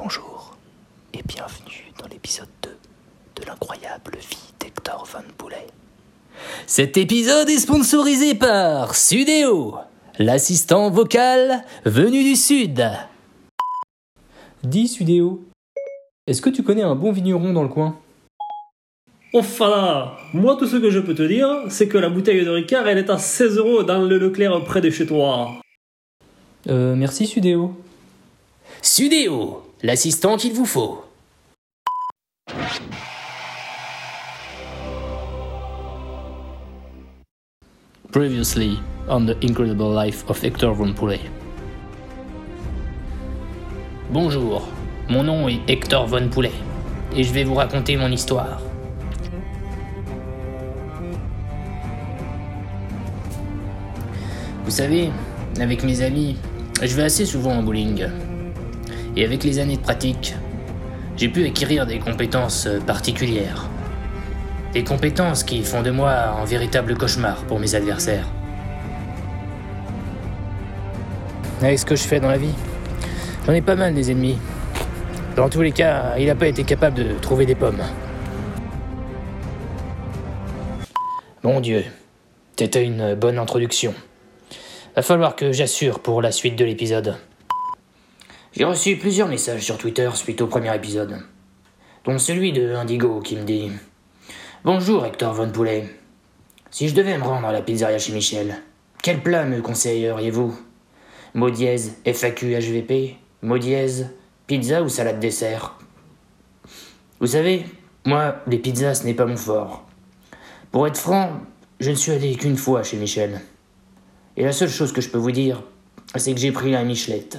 Bonjour et bienvenue dans l'épisode 2 de l'incroyable vie d'Hector Van Poulet. Cet épisode est sponsorisé par Sudéo, l'assistant vocal venu du Sud. Dis Sudéo, est-ce que tu connais un bon vigneron dans le coin? Enfin là, moi tout ce que je peux te dire, c'est que la bouteille de Ricard, elle est à 16 euros dans le Leclerc près de chez toi. Euh, merci Sudéo. Sudéo, l'assistant qu'il vous faut. Previously on the incredible life of Hector Von Poulet. Bonjour, mon nom est Hector Von Poulet et je vais vous raconter mon histoire. Vous savez, avec mes amis, je vais assez souvent au bowling. Et avec les années de pratique, j'ai pu acquérir des compétences euh, particulières. Des compétences qui font de moi un véritable cauchemar pour mes adversaires. Avec ce que je fais dans la vie, j'en ai pas mal des ennemis. Dans tous les cas, il n'a pas été capable de trouver des pommes. Mon Dieu, c'était une bonne introduction. Va falloir que j'assure pour la suite de l'épisode. J'ai reçu plusieurs messages sur Twitter suite au premier épisode, dont celui de Indigo qui me dit Bonjour Hector Von Poulet. Si je devais me rendre à la pizzeria chez Michel, quel plat me conseilleriez-vous? Mot FAQ HVP Mot pizza ou salade dessert Vous savez, moi, les pizzas, ce n'est pas mon fort. Pour être franc, je ne suis allé qu'une fois chez Michel. Et la seule chose que je peux vous dire, c'est que j'ai pris la Michelette.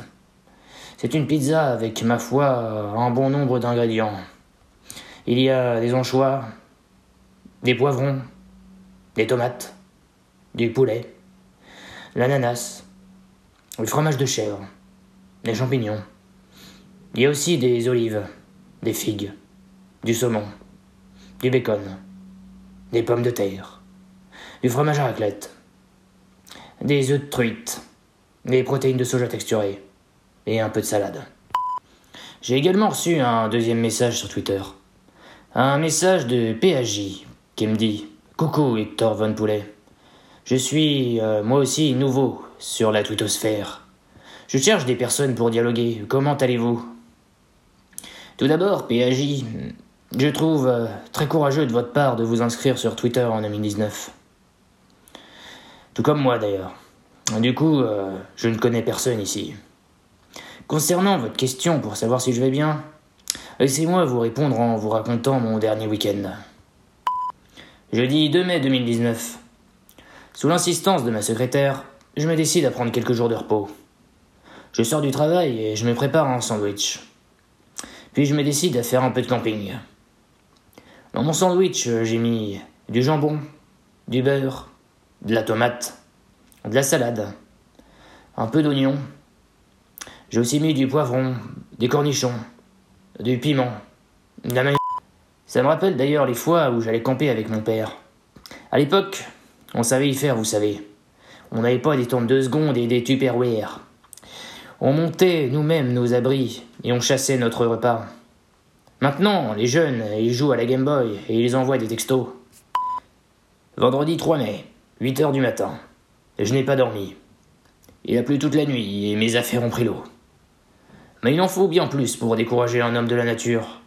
C'est une pizza avec, ma foi, un bon nombre d'ingrédients. Il y a des anchois, des poivrons, des tomates, du poulet, l'ananas, le fromage de chèvre, des champignons. Il y a aussi des olives, des figues, du saumon, du bacon, des pommes de terre, du fromage à raclette, des œufs de truite, des protéines de soja texturées et un peu de salade. J'ai également reçu un deuxième message sur Twitter. Un message de PAJ qui me dit Coucou Hector Von Poulet. Je suis euh, moi aussi nouveau sur la twittosphère. Je cherche des personnes pour dialoguer. Comment allez-vous? Tout d'abord, PAJ, je trouve euh, très courageux de votre part de vous inscrire sur Twitter en 2019. Tout comme moi d'ailleurs. Du coup, euh, je ne connais personne ici. Concernant votre question pour savoir si je vais bien, laissez-moi vous répondre en vous racontant mon dernier week-end. Jeudi 2 mai 2019. Sous l'insistance de ma secrétaire, je me décide à prendre quelques jours de repos. Je sors du travail et je me prépare un sandwich. Puis je me décide à faire un peu de camping. Dans mon sandwich, j'ai mis du jambon, du beurre, de la tomate, de la salade, un peu d'oignon. J'ai aussi mis du poivron, des cornichons, du piment, de la mayonnaise. Ça me rappelle d'ailleurs les fois où j'allais camper avec mon père. À l'époque, on savait y faire, vous savez. On n'avait pas des tombes de seconde et des tupperware. On montait nous-mêmes nos abris et on chassait notre repas. Maintenant, les jeunes, ils jouent à la Game Boy et ils envoient des textos. Vendredi 3 mai, 8 heures du matin. Je n'ai pas dormi. Il a plu toute la nuit et mes affaires ont pris l'eau. Mais il en faut bien plus pour décourager un homme de la nature.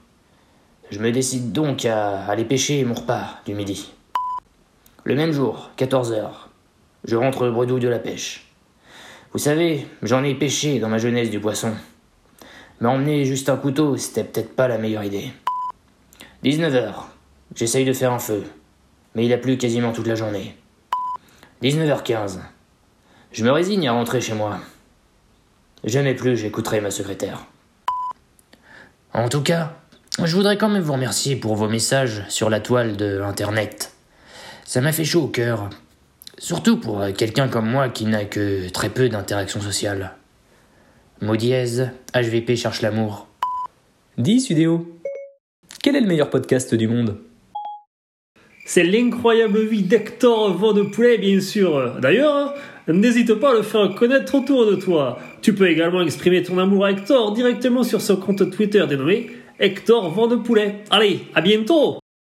Je me décide donc à aller pêcher mon repas du midi. Le même jour, 14 heures, je rentre bredouille de la pêche. Vous savez, j'en ai pêché dans ma jeunesse du poisson. Mais emmener juste un couteau, c'était peut-être pas la meilleure idée. 19 heures, j'essaye de faire un feu, mais il a plu quasiment toute la journée. 19h15. Je me résigne à rentrer chez moi. Jamais plus j'écouterai ma secrétaire. En tout cas, je voudrais quand même vous remercier pour vos messages sur la toile de Internet. Ça m'a fait chaud au cœur. Surtout pour quelqu'un comme moi qui n'a que très peu d'interactions sociales. Mot dièse, HVP cherche l'amour. Dis Sudéo, quel est le meilleur podcast du monde? C'est l'incroyable vie d'Hector Poulet, bien sûr. D'ailleurs, n'hésite pas à le faire connaître autour de toi. Tu peux également exprimer ton amour à Hector directement sur son compte Twitter dénommé Hector Vent Poulet. Allez, à bientôt